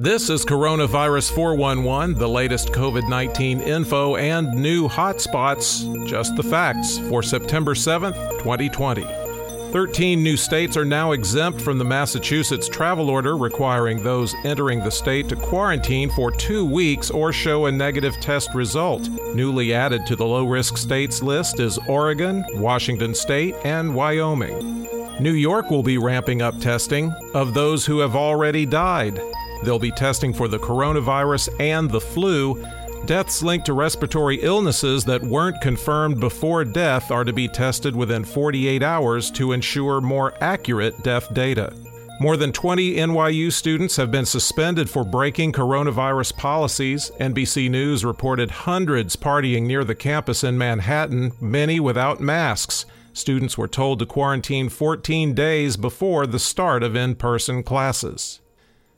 This is Coronavirus 411, the latest COVID 19 info and new hotspots. Just the facts for September 7th, 2020. 13 new states are now exempt from the Massachusetts travel order requiring those entering the state to quarantine for two weeks or show a negative test result. Newly added to the low risk states list is Oregon, Washington State, and Wyoming. New York will be ramping up testing of those who have already died. They'll be testing for the coronavirus and the flu. Deaths linked to respiratory illnesses that weren't confirmed before death are to be tested within 48 hours to ensure more accurate death data. More than 20 NYU students have been suspended for breaking coronavirus policies. NBC News reported hundreds partying near the campus in Manhattan, many without masks. Students were told to quarantine 14 days before the start of in person classes.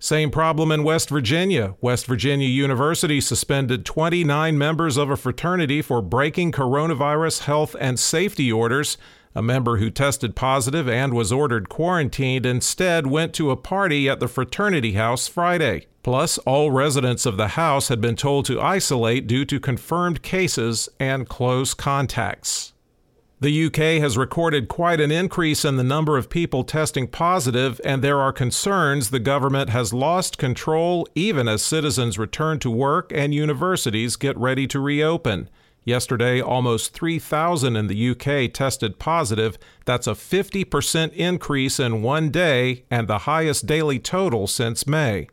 Same problem in West Virginia. West Virginia University suspended 29 members of a fraternity for breaking coronavirus health and safety orders. A member who tested positive and was ordered quarantined instead went to a party at the fraternity house Friday. Plus, all residents of the house had been told to isolate due to confirmed cases and close contacts. The UK has recorded quite an increase in the number of people testing positive, and there are concerns the government has lost control even as citizens return to work and universities get ready to reopen. Yesterday, almost 3,000 in the UK tested positive. That's a 50% increase in one day and the highest daily total since May.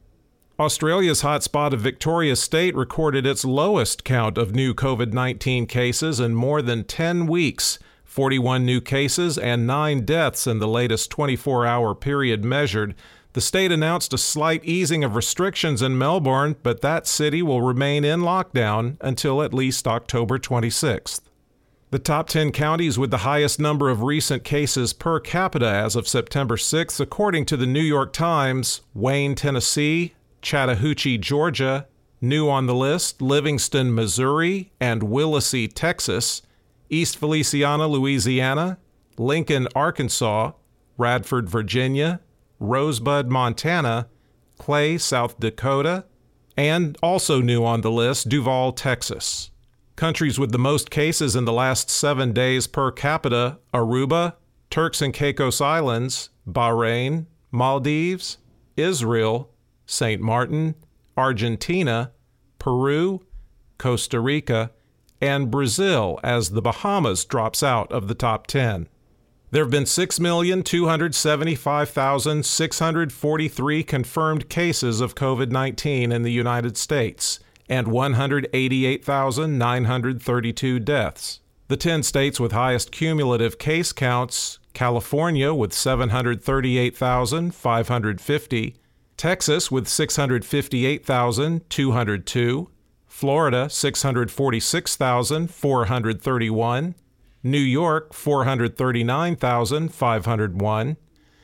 Australia's hotspot of Victoria State recorded its lowest count of new COVID 19 cases in more than 10 weeks. 41 new cases and 9 deaths in the latest 24 hour period measured. The state announced a slight easing of restrictions in Melbourne, but that city will remain in lockdown until at least October 26th. The top 10 counties with the highest number of recent cases per capita as of September 6th, according to the New York Times Wayne, Tennessee, Chattahoochee, Georgia, new on the list, Livingston, Missouri, and Willacy, Texas. East Feliciana, Louisiana, Lincoln, Arkansas, Radford, Virginia, Rosebud, Montana, Clay, South Dakota, and also new on the list, Duval, Texas. Countries with the most cases in the last seven days per capita Aruba, Turks and Caicos Islands, Bahrain, Maldives, Israel, St. Martin, Argentina, Peru, Costa Rica, and Brazil as the Bahamas drops out of the top 10. There have been 6,275,643 confirmed cases of COVID 19 in the United States and 188,932 deaths. The 10 states with highest cumulative case counts California with 738,550, Texas with 658,202, Florida 646,431, New York 439,501,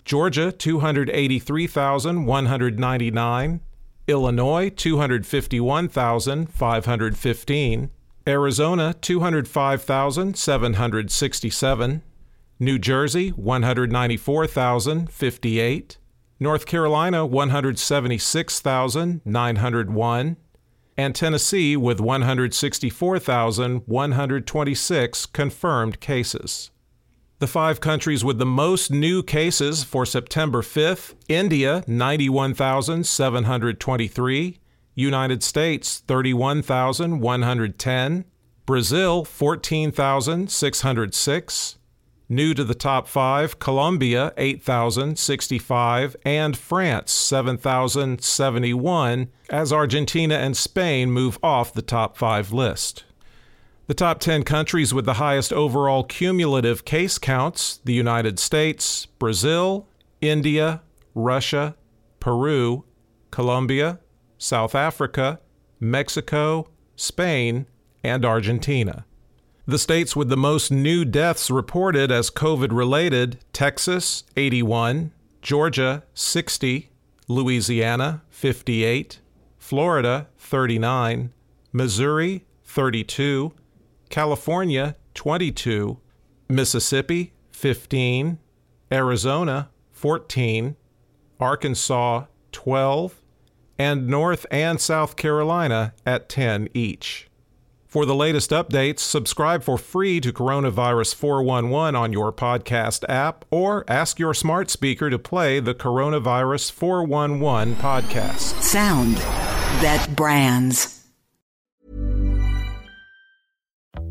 Georgia 283,199, Illinois 251,515, Arizona 205,767, New Jersey 194,058, North Carolina 176,901, and Tennessee with 164,126 confirmed cases. The five countries with the most new cases for September 5th India, 91,723, United States, 31,110, Brazil, 14,606, New to the top five Colombia, 8,065, and France, 7,071, as Argentina and Spain move off the top five list. The top 10 countries with the highest overall cumulative case counts the United States, Brazil, India, Russia, Peru, Colombia, South Africa, Mexico, Spain, and Argentina. The states with the most new deaths reported as COVID related Texas, 81, Georgia, 60, Louisiana, 58, Florida, 39, Missouri, 32, California 22, Mississippi 15, Arizona 14, Arkansas 12, and North and South Carolina at 10 each. For the latest updates, subscribe for free to Coronavirus 411 on your podcast app or ask your smart speaker to play the Coronavirus 411 podcast. Sound that brands.